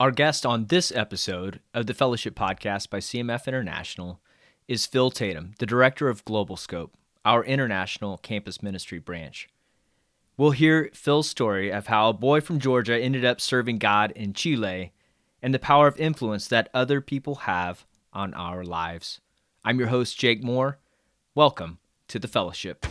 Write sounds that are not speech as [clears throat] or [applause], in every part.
Our guest on this episode of the Fellowship Podcast by CMF International is Phil Tatum, the director of Globalscope, our international campus ministry branch. We'll hear Phil's story of how a boy from Georgia ended up serving God in Chile and the power of influence that other people have on our lives. I'm your host, Jake Moore. Welcome to the Fellowship.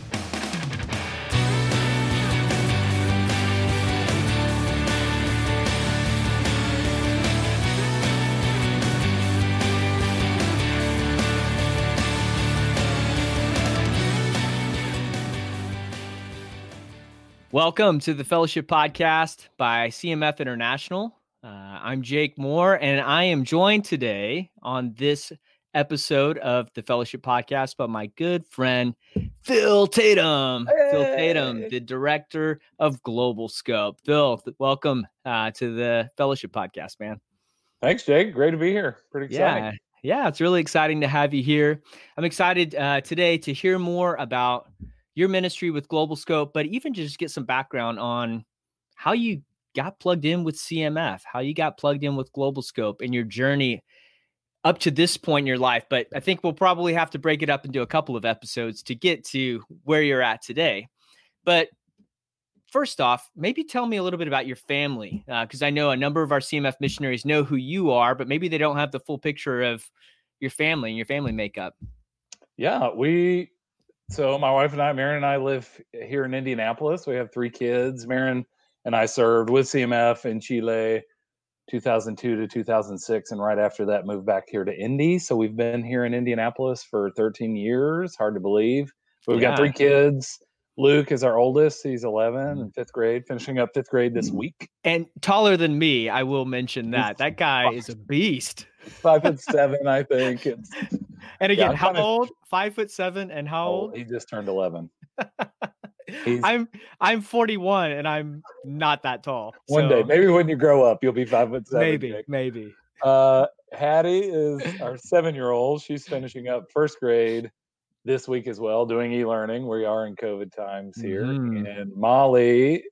Welcome to the Fellowship Podcast by CMF International. Uh, I'm Jake Moore, and I am joined today on this episode of the Fellowship Podcast by my good friend Phil Tatum. Hey. Phil Tatum, the director of Globalscope. Phil, welcome uh, to the Fellowship Podcast, man. Thanks, Jake. Great to be here. Pretty exciting. Yeah, yeah, it's really exciting to have you here. I'm excited uh, today to hear more about your ministry with Globalscope, but even just get some background on how you got plugged in with CMF, how you got plugged in with Globalscope and your journey up to this point in your life. But I think we'll probably have to break it up into a couple of episodes to get to where you're at today. But first off, maybe tell me a little bit about your family, because uh, I know a number of our CMF missionaries know who you are, but maybe they don't have the full picture of your family and your family makeup. Yeah, we so my wife and I, Marin and I, live here in Indianapolis. We have three kids. Marin and I served with CMF in Chile, 2002 to 2006, and right after that, moved back here to Indy. So we've been here in Indianapolis for 13 years. Hard to believe. But we've yeah. got three kids. Luke is our oldest. He's 11 in mm-hmm. fifth grade, finishing up fifth grade this week. And taller than me, I will mention that. That guy is a beast. Five foot [laughs] seven, I think. It's, and again, yeah, how kinda, old? Five foot seven, and how old? He just turned 11. [laughs] I'm I'm 41 and I'm not that tall. One so. day, maybe when you grow up, you'll be five foot seven. Maybe, maybe. Uh, Hattie is our seven year old. She's finishing up first grade this week as well, doing e-learning. We are in COVID times here. Mm. And Molly,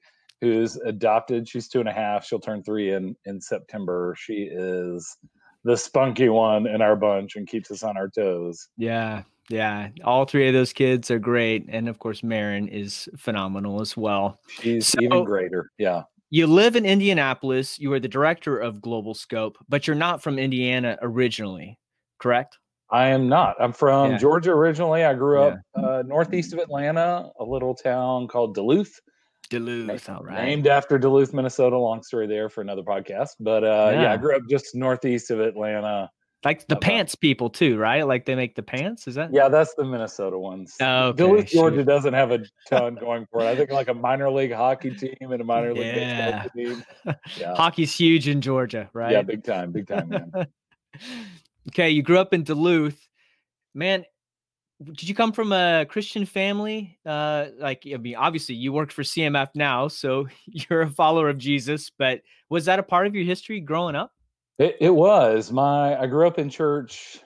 who's adopted, she's two and a half. She'll turn three in in September. She is the spunky one in our bunch and keeps us on our toes. Yeah. Yeah. All three of those kids are great. And of course, Marin is phenomenal as well. She's so, even greater. Yeah. You live in Indianapolis. You are the director of Globalscope, but you're not from Indiana originally, correct? I am not. I'm from yeah. Georgia originally. I grew up yeah. uh, northeast of Atlanta, a little town called Duluth. Duluth, all right. Named after Duluth, Minnesota. Long story there for another podcast. But uh, yeah. yeah. I grew up just northeast of Atlanta. Like the pants people too, right? Like they make the pants. Is that? Yeah, that's the Minnesota ones. Oh, okay. Duluth, Georgia doesn't have a ton going for it. I think like a minor league hockey team and a minor league yeah. baseball team. Yeah. [laughs] Hockey's huge in Georgia, right? Yeah, big time, big time, man. [laughs] okay, you grew up in Duluth, man did you come from a Christian family? Uh, like, I mean, obviously you work for CMF now, so [laughs] you're a follower of Jesus. But was that a part of your history growing up? It, it was. My I grew up in church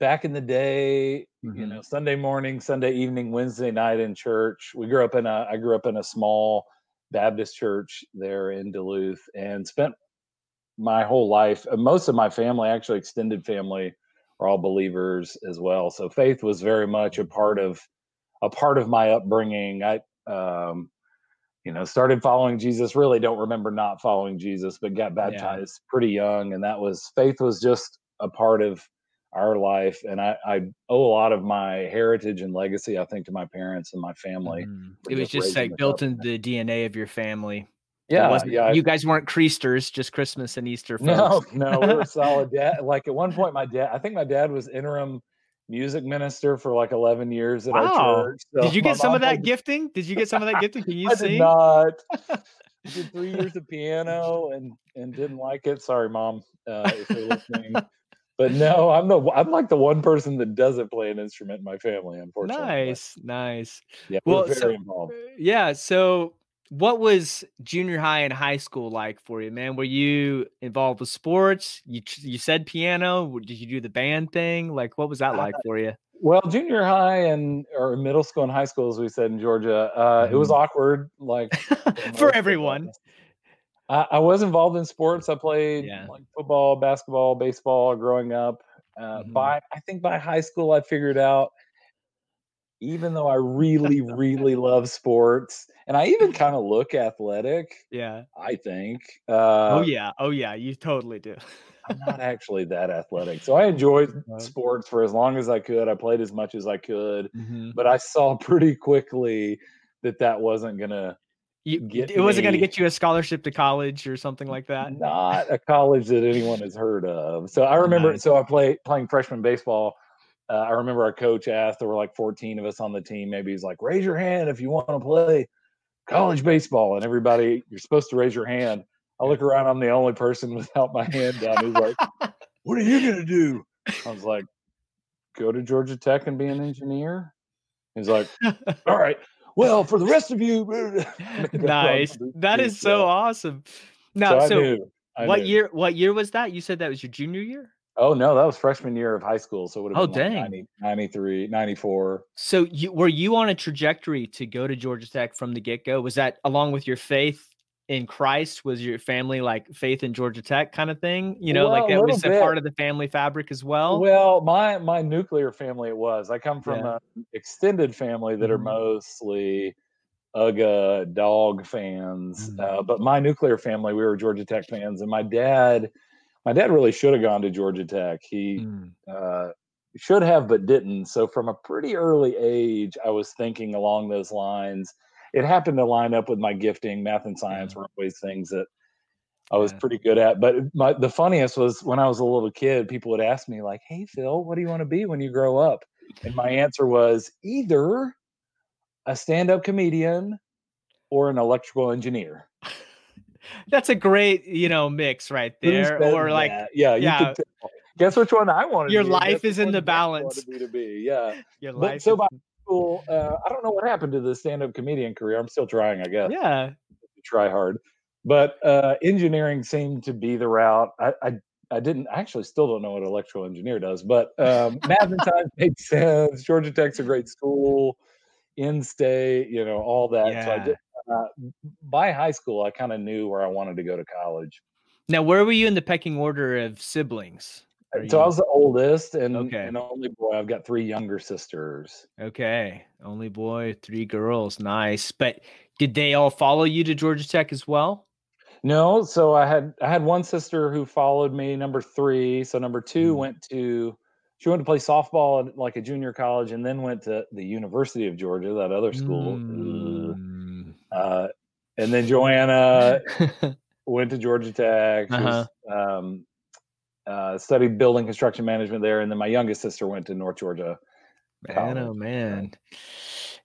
back in the day. Mm-hmm. You know, Sunday morning, Sunday evening, Wednesday night in church. We grew up in a. I grew up in a small Baptist church there in Duluth, and spent my whole life. Most of my family, actually extended family, are all believers as well. So faith was very much a part of a part of my upbringing. I um, you know started following Jesus. Really don't remember not following Jesus, but got baptized yeah. pretty young, and that was faith was just a part of our life. And I, I owe a lot of my heritage and legacy, I think, to my parents and my family. Mm-hmm. It was just like built into the DNA of your family. Yeah, yeah. You guys weren't creasters, just Christmas and Easter. Folks. No, [laughs] no, we were [laughs] solid. Dad, like at one point, my dad. I think my dad was interim music minister for like 11 years at wow. our church. So did you get some of that gifting? Did you get some of that gifting? Can [laughs] you see? I sing? Did not. did three years of piano and and didn't like it. Sorry, mom, uh, if you're listening. but no, I'm the I'm like the one person that doesn't play an instrument in my family. Unfortunately, nice, nice. Yeah, well, very so, involved. Yeah, so what was junior high and high school like for you, man? Were you involved with sports? You you said piano. Did you do the band thing? Like, what was that like for you? Well, junior high and or middle school and high school, as we said in Georgia, uh, mm-hmm. it was mm-hmm. awkward. Like [laughs] for everyone. I, I, was involved in sports. I played yeah. like football, basketball, baseball growing up. Uh, mm-hmm. By I think by high school, I figured out. Even though I really, really love sports, and I even kind of look athletic. Yeah, I think. Uh, oh yeah, oh yeah, you totally do. [laughs] I'm not actually that athletic. So I enjoyed sports for as long as I could. I played as much as I could, mm-hmm. but I saw pretty quickly that that wasn't going to you, get it wasn't going to get you a scholarship to college or something like that. Not a college that anyone has heard of. So I remember. Nice. So I play playing freshman baseball. Uh, I remember our coach asked. There were like 14 of us on the team. Maybe he's like, "Raise your hand if you want to play college baseball." And everybody, you're supposed to raise your hand. I look around. I'm the only person without my hand down. He's like, [laughs] "What are you gonna do?" I was like, "Go to Georgia Tech and be an engineer." He's like, [laughs] "All right." well, for the rest of you, [laughs] nice. That is so awesome. Now, so, so knew, what knew. year? What year was that? You said that was your junior year. Oh no, that was freshman year of high school. So it would have oh, been dang. Like 90, 93, 94. So you were you on a trajectory to go to Georgia Tech from the get go? Was that along with your faith in Christ? Was your family like faith in Georgia Tech kind of thing? You know, well, like that was bit. a part of the family fabric as well. Well, my my nuclear family it was. I come from yeah. an extended family that mm-hmm. are mostly UGA dog fans, mm-hmm. uh, but my nuclear family we were Georgia Tech fans, and my dad, my dad really should have gone to Georgia Tech. He. Mm. Uh, should have but didn't so from a pretty early age i was thinking along those lines it happened to line up with my gifting. Math and science yeah. were always things that I was yeah. pretty good at. But my, the funniest was when I was a little kid, people would ask me like, "Hey Phil, what do you want to be when you grow up?" And my answer was either a stand-up comedian or an electrical engineer. That's a great, you know, mix right there. Or like, that? yeah, yeah. Guess which one I wanted. To. Your life is in the balance. To be, yeah. [laughs] Your life. But, so by school. Uh, I don't know what happened to the stand-up comedian career. I'm still trying, I guess. Yeah, try hard. But uh, engineering seemed to be the route. I, I, I didn't I actually still don't know what electrical engineer does, but um, math and [laughs] science made sense. Georgia Tech's a great school, in state, you know, all that. Yeah. So I did. Uh, by high school, I kind of knew where I wanted to go to college. Now, where were you in the pecking order of siblings? so I was the oldest and, okay. and only boy. I've got three younger sisters. Okay. Only boy, three girls. Nice. But did they all follow you to Georgia Tech as well? No. So I had I had one sister who followed me, number three. So number two mm. went to she went to play softball at like a junior college and then went to the University of Georgia, that other school. Mm. Uh, and then Joanna [laughs] went to Georgia Tech. Uh-huh. Was, um, uh, studied building construction management there, and then my youngest sister went to North Georgia. Man, oh man,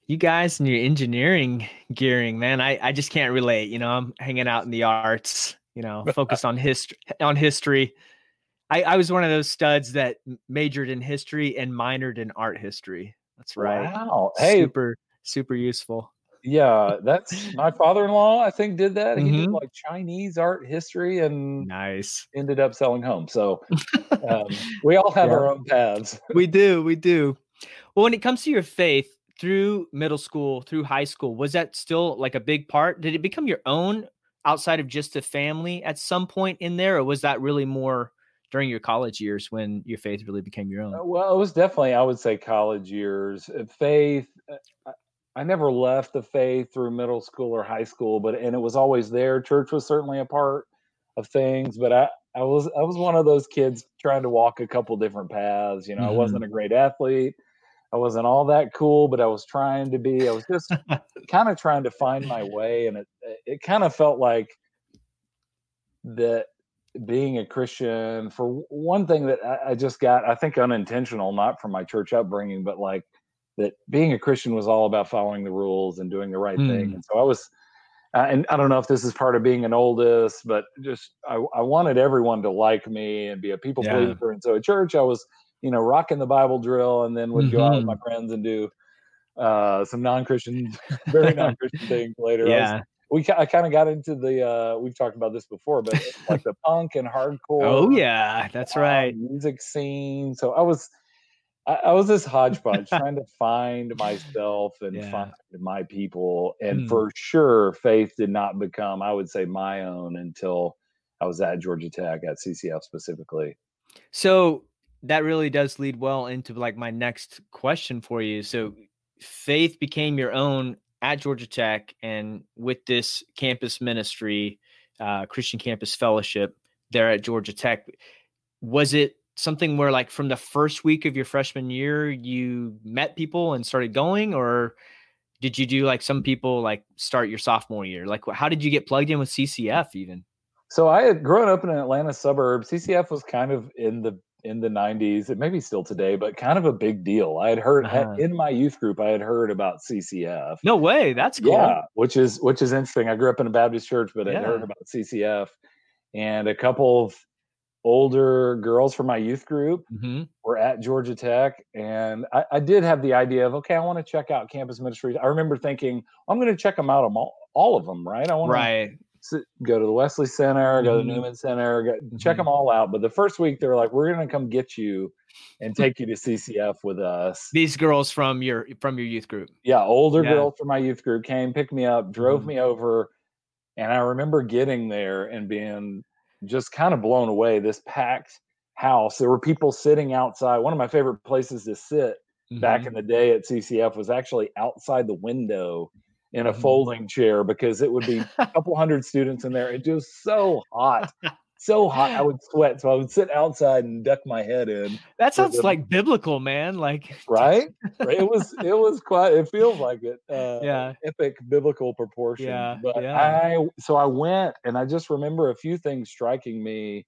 you guys and your engineering gearing, man, I I just can't relate. You know, I'm hanging out in the arts. You know, [laughs] focused on history on history. I, I was one of those studs that majored in history and minored in art history. That's right. Wow. Hey, super super useful. Yeah, that's my father-in-law. I think did that. Mm-hmm. He did mm-hmm. like Chinese art history and nice ended up selling homes. So [laughs] um, we all have yeah. our own paths. [laughs] we do, we do. Well, when it comes to your faith through middle school, through high school, was that still like a big part? Did it become your own outside of just the family at some point in there, or was that really more? during your college years when your faith really became your own? Uh, well, it was definitely, I would say, college years. Uh, faith, uh, I never left the faith through middle school or high school, but and it was always there. Church was certainly a part of things, but I I was I was one of those kids trying to walk a couple different paths. You know, mm-hmm. I wasn't a great athlete. I wasn't all that cool, but I was trying to be. I was just [laughs] kind of trying to find my way, and it it kind of felt like that being a Christian. For one thing, that I, I just got, I think unintentional, not from my church upbringing, but like that being a Christian was all about following the rules and doing the right mm. thing. Hmm. And so I was, uh, and I don't know if this is part of being an oldest, but just I, I wanted everyone to like me and be a people yeah. pleaser. And so at church, I was, you know, rocking the Bible drill and then would mm-hmm. go out with my mm-hmm. friends and do uh, some non-Christian, [laughs] very non-Christian things later. Yeah. Was, we I kind of got into the uh, we've talked about this before, but like the punk and hardcore. Oh yeah, that's right. music scene. So I was I, I was this hodgepodge [laughs] trying to find myself and yeah. find my people. And mm. for sure, faith did not become, I would say, my own until I was at Georgia Tech at CCF specifically. So that really does lead well into like my next question for you. So faith became your own at Georgia Tech and with this campus ministry, uh, Christian Campus Fellowship there at Georgia Tech. Was it something where like from the first week of your freshman year you met people and started going or did you do like some people like start your sophomore year? Like how did you get plugged in with ccf even? So i had grown up in an atlanta suburb ccf was kind of in the in the 90s it may be still today but kind of a big deal. I had heard uh-huh. in my youth group i had heard about ccf no way that's cool. Yeah which is which is interesting i grew up in a baptist church but yeah. i heard about ccf and a couple of older girls from my youth group mm-hmm. were at Georgia Tech, and I, I, did have the idea of okay, I want to check out campus ministries. I remember thinking I'm going to check them out all, all of them, right? I want right. to go to the Wesley Center, go to the mm-hmm. Newman Center, go, mm-hmm. check them all out. But the first week they were like, "We're going to come get you." and [laughs] take you to CCF with us. These girls from your from your youth group. Yeah, older yeah. girls from my youth group came, picked me up, drove mm-hmm. me over, and I remember getting there and being just kind of blown away. This packed house. There were people sitting outside. One of my favorite places to sit mm-hmm. back in the day at CCF was actually outside the window in a mm-hmm. folding chair because it would be a couple hundred students in there. It was so hot. So hot I [sighs] would sweat. So I would sit outside and duck my head in. That sounds like biblical, man. Like [laughs] right? it was it was quite it feels like it. [laughs] Uh, yeah. Epic biblical proportion. Yeah. But yeah. I so I went and I just remember a few things striking me.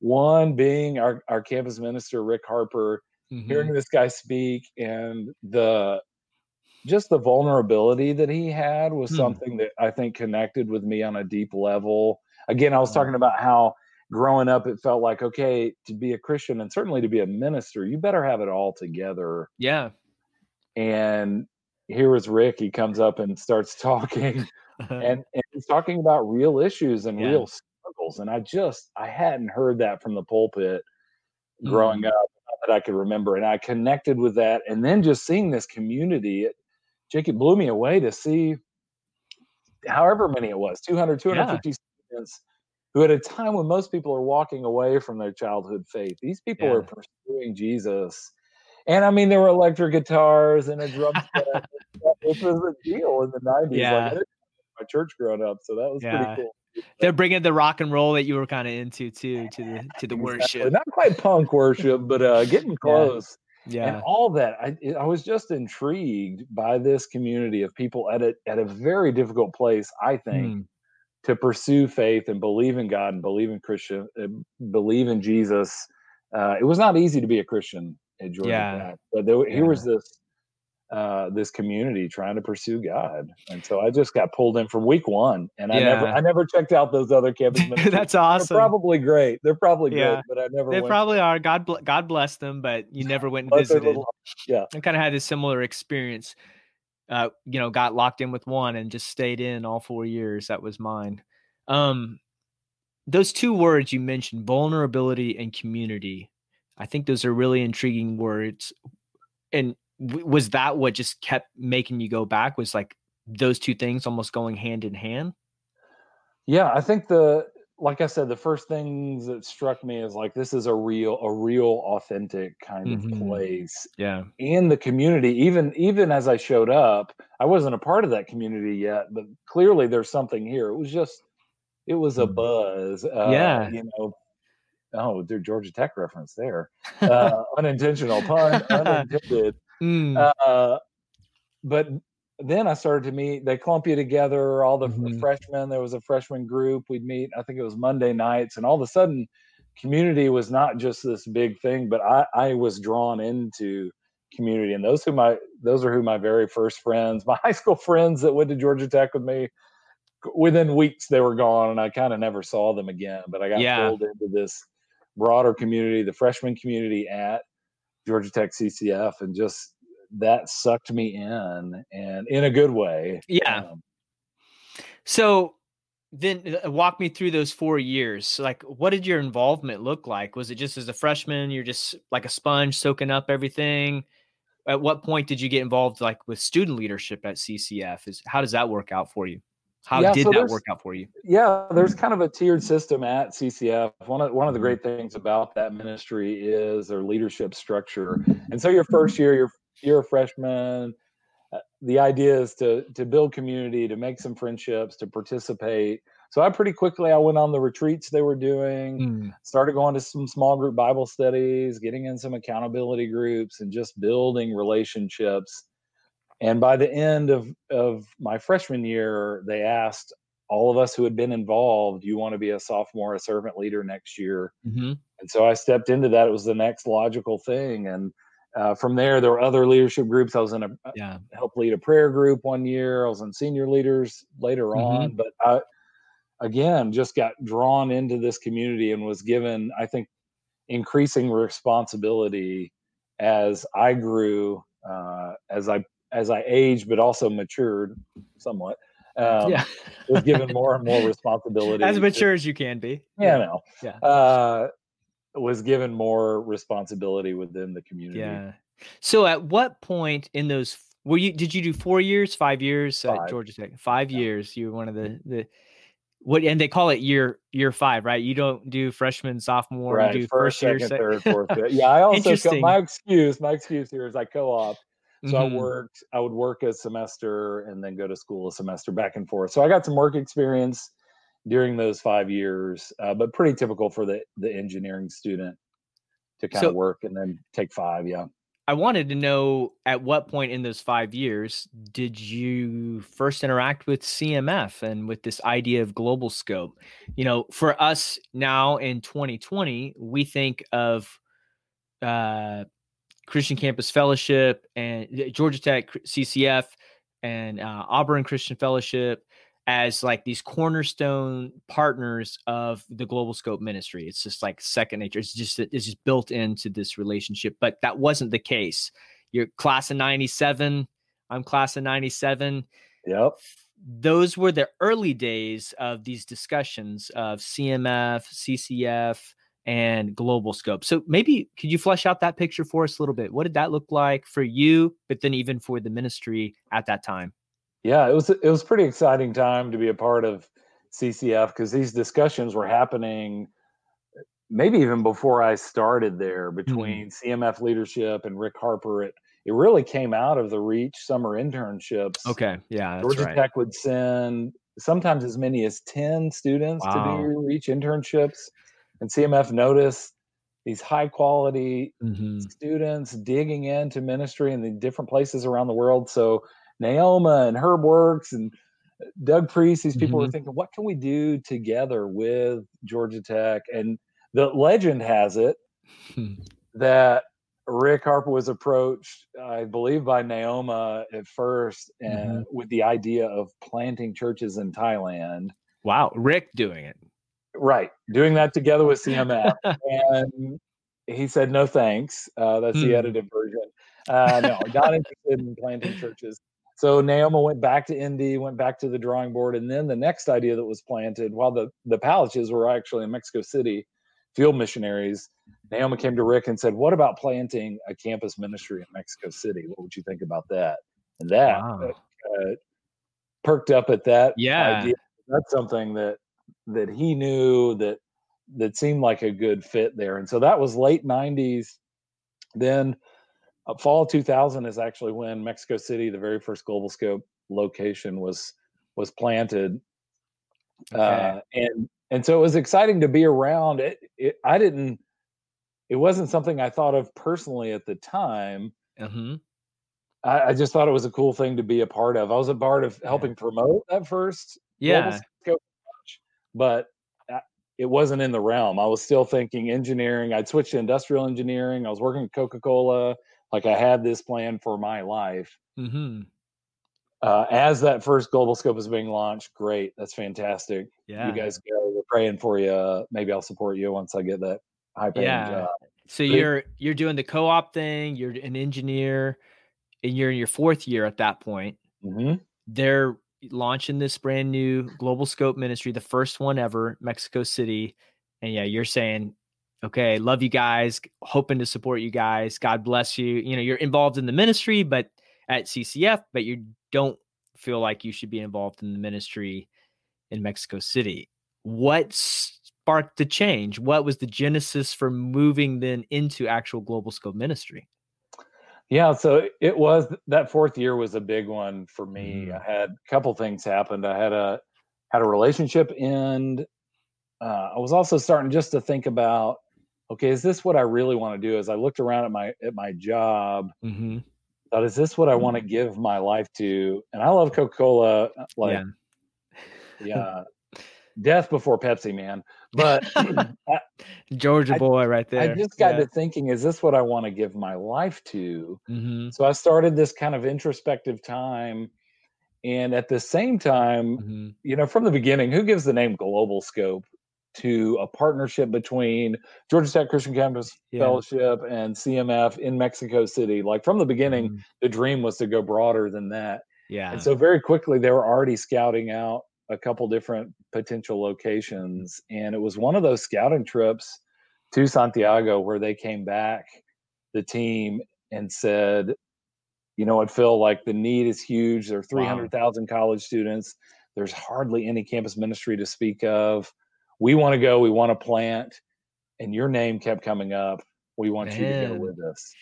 One being our, our campus minister, Rick Harper, mm-hmm. hearing this guy speak and the just the vulnerability that he had was hmm. something that I think connected with me on a deep level. Again, I was talking about how growing up it felt like okay to be a christian and certainly to be a minister you better have it all together. Yeah. And here was rick he comes up and starts [laughs] talking and, and he's talking about real issues and yeah. real struggles and i just i hadn't heard that from the pulpit growing mm. up that i could remember and i connected with that and then just seeing this community it jake it blew me away to see however many it was 200 250 students who at a time when most people are walking away from their childhood faith, these people yeah. are pursuing Jesus. And I mean, there were electric guitars and a drum [laughs] set, which was a deal in the 90s. Yeah. Like, my church growing up, so that was yeah. pretty cool. They're bringing the rock and roll that you were kind of into too to the to the exactly. worship. Not quite punk worship, but uh, getting close. Yeah. yeah. And all that, I, I was just intrigued by this community of people at a at a very difficult place. I think mm to pursue faith and believe in God and believe in Christian, uh, believe in Jesus. Uh, it was not easy to be a Christian at Georgia yeah. Tech, but there, yeah. here was this uh, this community trying to pursue God, and so I just got pulled in from week one, and I never I never checked out those other campus. [laughs] That's awesome. They're probably great. They're probably yeah. good, but I never. They went. probably are. God God bless them, but you [laughs] never went and visited. Little, yeah, I kind of had a similar experience uh, you know, got locked in with one and just stayed in all four years. That was mine. Um, those two words you mentioned, vulnerability and community, I think those are really intriguing words. And w- was that what just kept making you go back? Was like those two things almost going hand in hand? Yeah, I think the like I said, the first things that struck me is like this is a real, a real authentic kind mm-hmm. of place. Yeah. And the community, even even as I showed up, I wasn't a part of that community yet, but clearly there's something here. It was just it was a mm. buzz. Uh, yeah. You know, oh, their Georgia Tech reference there. Uh, [laughs] unintentional pun, [laughs] unintended. Mm. Uh, but then I started to meet. They clump you together, all the mm-hmm. freshmen. There was a freshman group. We'd meet. I think it was Monday nights, and all of a sudden, community was not just this big thing, but I, I was drawn into community. And those who my those are who my very first friends, [laughs] my high school friends that went to Georgia Tech with me. Within weeks, they were gone, and I kind of never saw them again. But I got yeah. pulled into this broader community, the freshman community at Georgia Tech CCF, and just that sucked me in and in a good way. Yeah. Um, so then uh, walk me through those four years. Like, what did your involvement look like? Was it just as a freshman, you're just like a sponge soaking up everything? At what point did you get involved, like with student leadership at CCF? Is how does that work out for you? How yeah, did so that work out for you? Yeah, there's kind of a tiered system at CCF. One of one of the mm-hmm. great things about that ministry is their leadership structure. And so your first year, you're you're a freshman. Uh, the idea is to to build community, to make some friendships, to participate. So I pretty quickly I went on the retreats they were doing, mm. started going to some small group Bible studies, getting in some accountability groups, and just building relationships and by the end of, of my freshman year, they asked all of us who had been involved, you want to be a sophomore, a servant leader next year? Mm-hmm. And so I stepped into that. It was the next logical thing. And uh, from there, there were other leadership groups. I was in a yeah. help lead a prayer group one year. I was in senior leaders later mm-hmm. on. But I, again, just got drawn into this community and was given, I think, increasing responsibility as I grew, uh, as I as I aged, but also matured somewhat. Um, yeah, was given more and more [laughs] responsibility. As mature as you can be. Yeah, no. Yeah. Uh, was given more responsibility within the community. Yeah. So, at what point in those were you? Did you do four years, five years five. at Georgia Tech? Five yeah. years. You were one of the the what and they call it year year five, right? You don't do freshman, sophomore, right. you do first, first second, year, third, fourth. [laughs] Yeah, I also co- my excuse, my excuse here is I co-op so mm-hmm. I worked, I would work a semester and then go to school a semester back and forth. So I got some work experience during those five years, uh, but pretty typical for the the engineering student to kind so, of work and then take five. Yeah. I wanted to know at what point in those five years did you first interact with CMF and with this idea of Globalscope? You know, for us now in 2020, we think of uh, Christian Campus Fellowship and Georgia Tech CCF and uh, Auburn Christian Fellowship as like these cornerstone partners of the Globalscope ministry it's just like second nature it's just it's just built into this relationship but that wasn't the case you're class of 97 i'm class of 97 yep those were the early days of these discussions of cmf ccf and Globalscope. So maybe could you flesh out that picture for us a little bit? What did that look like for you, but then even for the ministry at that time? Yeah, it was it was pretty exciting time to be a part of CCF because these discussions were happening maybe even before I started there mm-hmm. between mm-hmm. CMF leadership and Rick Harper. It it really came out of the Reach summer internships. Okay, yeah, Georgia right. Tech would send sometimes as many as ten students wow. to do Reach internships and CMF noticed these high quality mm-hmm. students digging into ministry in the different places around the world. So Naoma and Herb Works and uh, Doug Priest, these people mm-hmm. were thinking, what can we do together with Georgia Tech? And the legend has it [laughs] that Rick Harper was approached, I believe, by Naoma at first, and mm-hmm. with the idea of planting churches in Thailand. Wow, Rick doing it. Right, doing that together with [laughs] CMF, and he said no thanks. Uh, that's the hmm. edited version. Uh, no, not interested in planting churches. So Naoma went back to Indy, went back to the drawing board, and then the next idea that was planted, while the the Palaches were actually in Mexico City, field missionaries, Naoma came to Rick and said, "What about planting a campus ministry in Mexico City? What would you think about that?" And that wow. uh, perked up at that. Yeah, idea. that's something that that he knew that that seemed like a good fit there. And so that was late 90s. Then uh, fall 2000 is actually when Mexico City, the very first Globalscope location was was planted. Okay. Uh, and and so it was exciting to be around it, it, I didn't it wasn't something I thought of personally at the time. Mm-hmm. I, I, just thought it was a cool thing to be a part of. I was a part of helping promote that first yeah but it wasn't in the realm. I was still thinking engineering. I'd switched to industrial engineering. I was working at Coca Cola. Like I had this plan for my life. Mm-hmm. Uh, as that first Globalscope is being launched, great. That's fantastic. Yeah. You guys go. We're praying for you. Maybe I'll support you once I get that high paying yeah. job. So but you're you're doing the co-op thing. You're an engineer, and you're in your fourth year at that point. Mm-hmm. They're launching this brand new Globalscope ministry, the first one ever, Mexico City. And yeah, you're saying, okay, love you guys, hoping to support you guys. God bless you. You know, you're involved in the ministry, but at CCF, but you don't feel like you should be involved in the ministry in Mexico City. What sparked the change? What was the genesis for moving then into actual Globalscope ministry? Yeah, so it was that fourth year was a big one for me. Mm. I had a couple things happened. I had a had a relationship end. Uh, I was also starting just to think about, okay, is this what I really want to do? As I looked around at my at my job, mm-hmm. thought, is this what I want to mm. give my life to? And I love Coca Cola, uh, like yeah. [laughs] yeah, death before Pepsi, man. But [laughs] I, Georgia boy, right there. I just got yeah. to thinking, is this what I want to give my life to? Mm-hmm. So I started this kind of introspective time. And at the same time, mm-hmm. you know, from the beginning, who gives the name Globalscope to a partnership between Georgia Tech Christian Campus yeah. Fellowship and CMF in Mexico City? Like from the beginning, mm-hmm. the dream was to go broader than that. Yeah. And so very quickly, they were already scouting out a couple different potential locations and it was one of those scouting trips to Santiago where they came back the team and said you know what Phil like the need is huge there are 300,000 wow. college students there's hardly any campus ministry to speak of we want to go we want to plant and your name kept coming up we want Man. you to go with us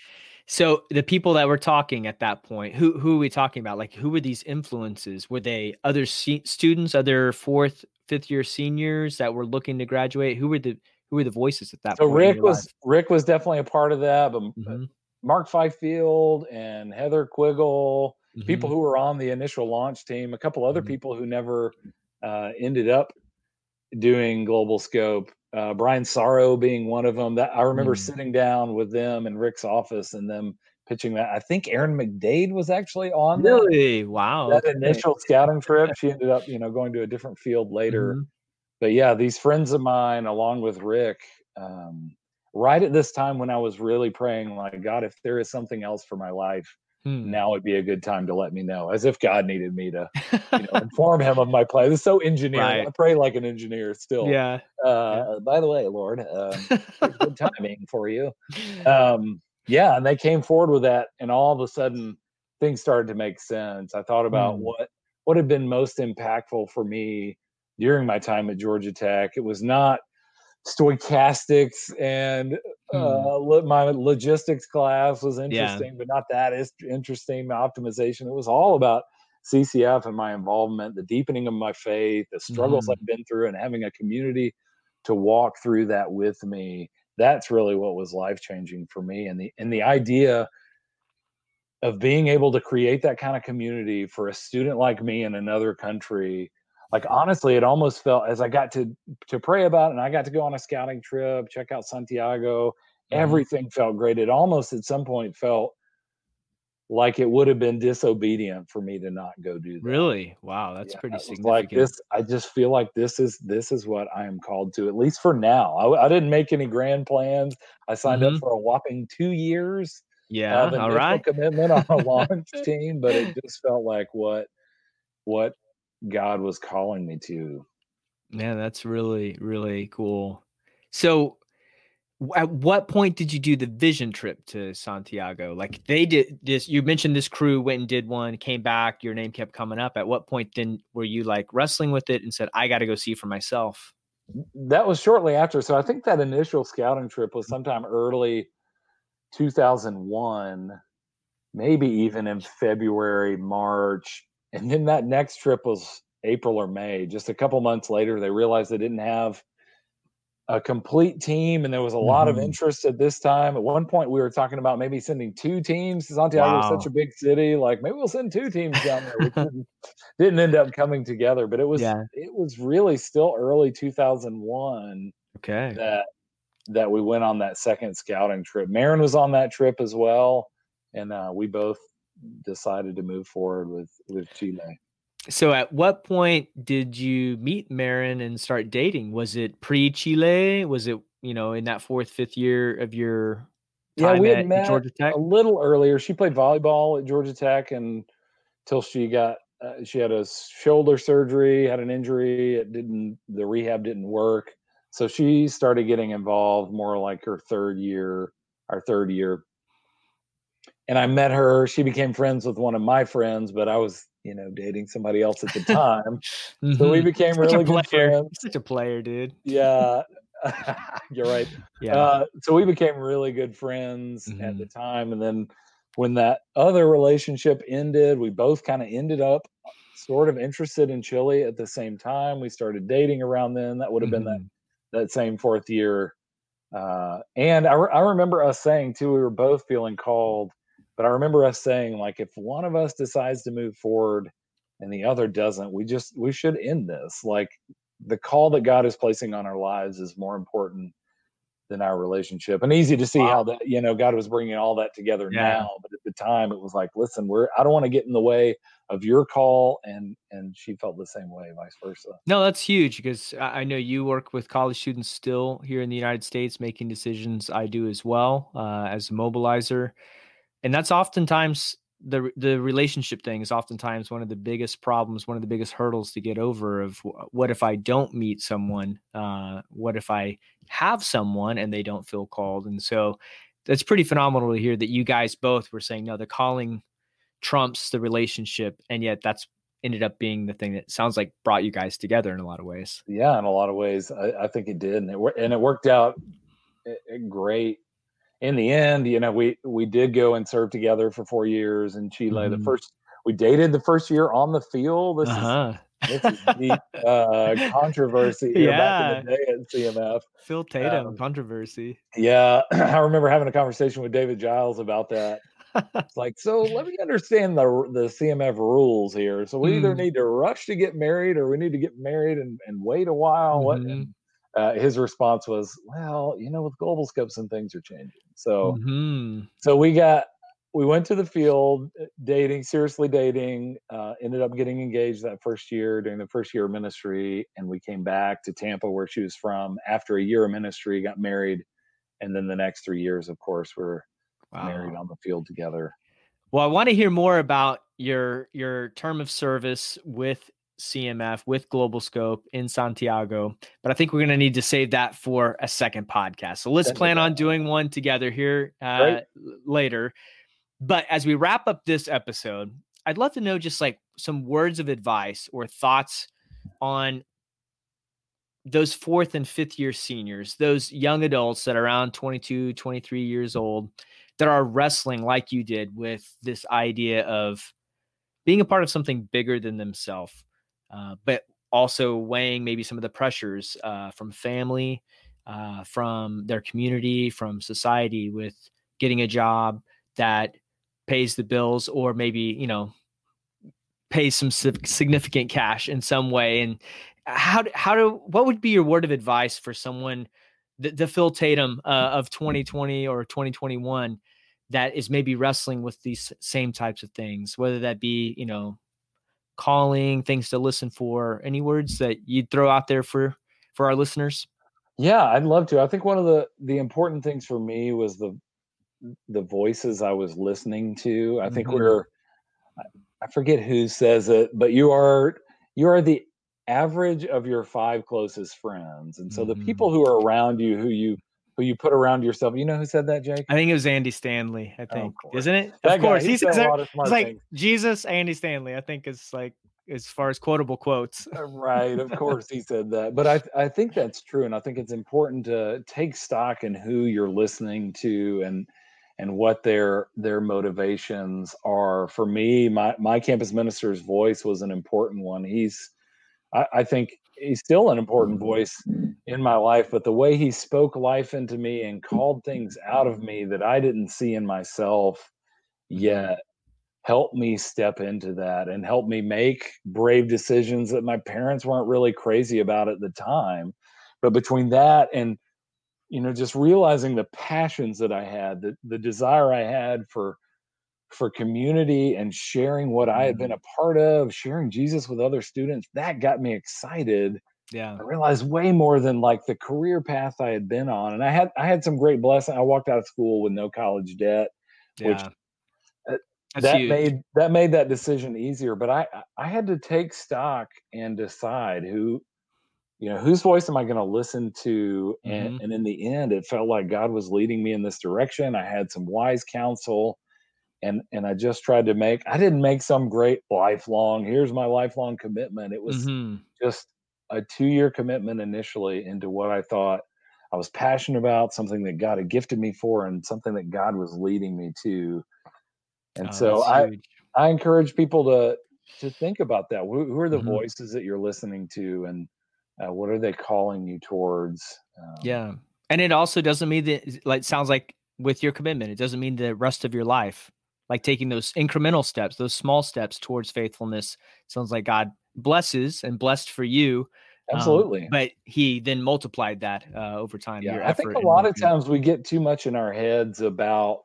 so the people that were talking at that point, who who are we talking about? Like who were these influences? Were they other se- students, other fourth, fifth year seniors that were looking to graduate? Who were the who were the voices at that so point? Rick was life? Rick was definitely a part of that, but mm-hmm. Mark Fifield and Heather Quiggle, mm-hmm. people who were on the initial launch team, a couple other mm-hmm. people who never uh, ended up doing Globalscope uh, Brian Sorrow being one of them. That I remember mm. sitting down with them in Rick's office and them pitching that. I think Erin McDade was actually on really that, wow that okay. initial scouting trip. She ended up you know going to a different field later. Mm-hmm. But yeah, these friends of mine, along with Rick, um, right at this time when I was really praying, like God, if there is something else for my life, Hmm. Now would be a good time to let me know, as if God needed me to you know, [laughs] inform him of my plan. It's so engineer. Right. I pray like an engineer still. Yeah. Uh, yeah. By the way, Lord, uh, good [laughs] timing for you. Um, yeah, and they came forward with that, and all of a sudden things started to make sense. I thought about hmm. what what had been most impactful for me during my time at Georgia Tech. It was not stochastics and hmm. uh, my logistics class was interesting, yeah. but not that is interesting. My Optimization. It was all about CCF and my involvement, the deepening of my faith, the struggles mm. I've been through, and having a community to walk through that with me. That's really what was life changing for me, and the and the idea of being able to create that kind of community for a student like me in another country like honestly it almost felt as i got to to pray about it and i got to go on a scouting trip check out santiago mm-hmm. everything felt great it almost at some point felt like it would have been disobedient for me to not go do that. Really? Wow, that's yeah, pretty significant. Like this, I just feel like this is this is what I am called to, at least for now. I, I didn't make any grand plans. I signed mm-hmm. up for a whopping two years. Yeah, all right. Commitment on a [laughs] launch team, but it just felt like what what God was calling me to. Yeah, that's really, really cool. So, at what point did you do the vision trip to Santiago? Like they did this, you mentioned this crew went and did one, came back, your name kept coming up. At what point then were you like wrestling with it and said, I got to go see for myself? That was shortly after. So, I think that initial scouting trip was mm-hmm. sometime early 2001, maybe even in February, March and then that next trip was April or May. Just a couple months later, they realized they didn't have a complete team, and there was a lot mm-hmm. of interest at this time. At one point, we were talking about maybe sending two teams. Santiago wow. is such a big city, like maybe we'll send two teams down there. Which [laughs] didn't, didn't end up coming together, but it was yeah. it was really still early 2001. Okay, that that we went on that second scouting trip. Marin was on that trip as well, and uh, we both decided to move forward with with Chile. So, at what point did you meet Marin and start dating? Was it pre Chile? Was it you know in that fourth, fifth year of your yeah, we had met Georgia Tech? a little earlier. She played volleyball at Georgia Tech and until she got uh, she had a shoulder surgery, had an injury. It didn't, the rehab didn't work. So she started getting involved more like her third year, our third year. And I met her. She became friends with one of my friends, but I was, you know, dating somebody else at the [laughs] time. mm-hmm. So we mm-hmm. became such really good friends. Such a player, dude. Yeah. [laughs] [laughs] You're right. Yeah. Uh, so we became really good friends mm-hmm. at the mm-hmm. time. And then when that other relationship ended, we both kind of ended up sort of interested in Chile at the same time. We started dating around then. That would have mm-hmm. been that mm-hmm. that same fourth year. Uh, and I, re- I remember us saying too, we were both feeling called, but I remember us saying like, if one of us decides to move forward and the other doesn't, we just we should end this. Like the call that God is placing on our lives is more important than our relationship. And easy to see wow. how that, you know, God was bringing all that together yeah. now. But at the time, it was like, listen, we're, I don't want to get in the way of your call. And, and she felt the same way, vice versa. No, that's huge because I know you work with college students still here in the United States making decisions. I do as well uh, as a mobilizer. And that's oftentimes the the relationship thing is oftentimes one of the biggest problems, one of the biggest hurdles to get over. Of what if I don't meet someone? Uh, what if I have someone and they don't feel called? And so that's pretty phenomenal to hear that you guys both were saying no. The calling trumps the relationship, and yet that's ended up being the thing that sounds like brought you guys together in a lot of ways. Yeah, in a lot of ways, I, I think it did, and it and it worked out eh, eh, great in the end, you know, we we did go and serve together for four years in Chile. Mm-hmm. The first we dated the first year on the field. This uh-huh. is this is deep [laughs] uh, controversy yeah. back in the day at CMF. Phil Tatum um, controversy. Yeah, [clears throat] I remember having a conversation with David Giles about that. it's like, so let me understand the the CMF rules here. So we mm. either need to rush to get married, or we need to get married and, and wait a while. Mm-hmm. What? And uh, his response was, "Well, you know, with Globalscopes and things are changing." So, mm-hmm. so we got we went to the field uh, dating, seriously dating. Uh, ended up getting engaged that first year during the first year of ministry, and we came back to Tampa, where she was from. After a year of ministry, got married, and then the next three years, of course, we're wow. married on the field together. Well, I want to hear more about your your term of service with CMF with Globalscope in Santiago. But I think we're going to need to save that for a second podcast. So let's plan on doing one together here uh, later. But as we wrap up this episode, I'd love to know just like some words of advice or thoughts on those fourth and fifth year seniors, those young adults that are around 22, 23 years old that are wrestling like you did with this idea of being a part of something bigger than themselves uh, but also weighing maybe some of the pressures uh, from family, uh, from their community, from society with getting a job that pays the bills or maybe, you know, pays some significant cash in some way. And how, how do, what would be your word of advice for someone, the, the Phil Tatum uh, of 2020 or 2021 that is maybe wrestling with these same types of things, whether that be, you know, calling, things to listen for? Any words that you'd throw out there for for our listeners? Yeah, I'd love to. I think one of the the important things for me was the the voices I was listening to. I think mm-hmm. we're I forget who says it, but you are you are the average of your five closest friends. And so mm-hmm. the people who are around you who you who you put around yourself. You know who said that, Jake? I think it was Andy Stanley. I think, oh, isn't it? That of guy, course, he's, he's like. Jesus, Andy Stanley. I think is like as far as quotable quotes. Uh, right, of course, he said that. But I I think that's true, and I think it's important to take stock in who you're listening to and and what their their motivations are. For me, my my campus minister's voice was an important one. He's I, I think he's still an important mm-hmm. voice in my life but the way he spoke life into me and called things out of me that i didn't see in myself yet helped me step into that and help me make brave decisions that my parents weren't really crazy about at the time. But between that and you know just realizing the passions that i had the, the desire i had for for community and sharing what I had been mm-hmm. a part of, sharing Jesus with other students, that got me excited. Yeah. I realized way more than like the career path I had been on. And I had I had some great blessing. I walked out of school with no college debt, yeah. which uh, that huge. made that made that decision easier. But I I had to take stock and decide who, you know, whose voice am I going to listen to? And, Mhm. and in the end, it felt like God was leading me in this direction. I had some wise counsel, and and I just tried to make. I didn't make some great lifelong. Here's my lifelong commitment. It was Mhm. just a two year commitment initially into what I thought I was passionate about, something that God had gifted me for, and something that God was leading me to. And Oh, so I huge. I encourage people to to think about that. Who, who are the Mhm. voices that you're listening to, and uh, what are they calling you towards? Um, Yeah. And it also doesn't mean that like sounds like with your commitment, it doesn't mean the rest of your life. Like taking those incremental steps, those small steps towards faithfulness. Sounds like God blesses and blessed for you. um, absolutely. but he then multiplied that uh, over time. yeah, I think a lot of times we get too much in our heads about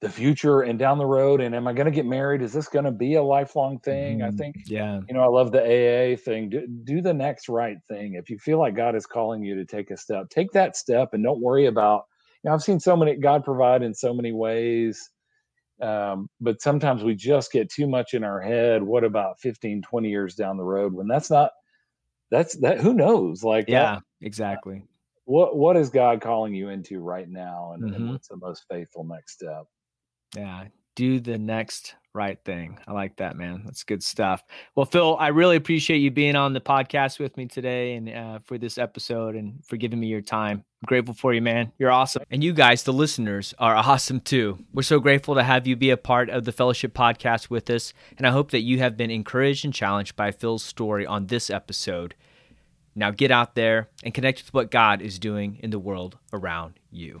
the future and down the road. And am I going to get married? Is this going to be a lifelong thing? I Mhm. think Yeah. you know, I love the AA thing. Do, do the next right thing. If you feel like God is calling you to take a step, take that step and don't worry about, you know, I've seen so many, God provide in so many ways. Um, but sometimes we just get too much in our head. What about 15, 20 years down the road when that's not, that's that, who knows? Like, that, Yeah. Exactly. what, what is God calling you into right now? And, and Mhm. what's the most faithful next step? Yeah. Do the next right thing. I like that, man. That's good stuff. Well, Phil, I really appreciate you being on the podcast with me today and uh, for this episode and for giving me your time. I'm grateful for you, man. You're awesome. And you guys, the listeners, are [laughs] awesome too. We're so grateful to have you be a part of the Fellowship podcast with us. And I hope that you have been encouraged and challenged by Phil's story on this episode. Now get out there and connect with what God is doing in the world around you.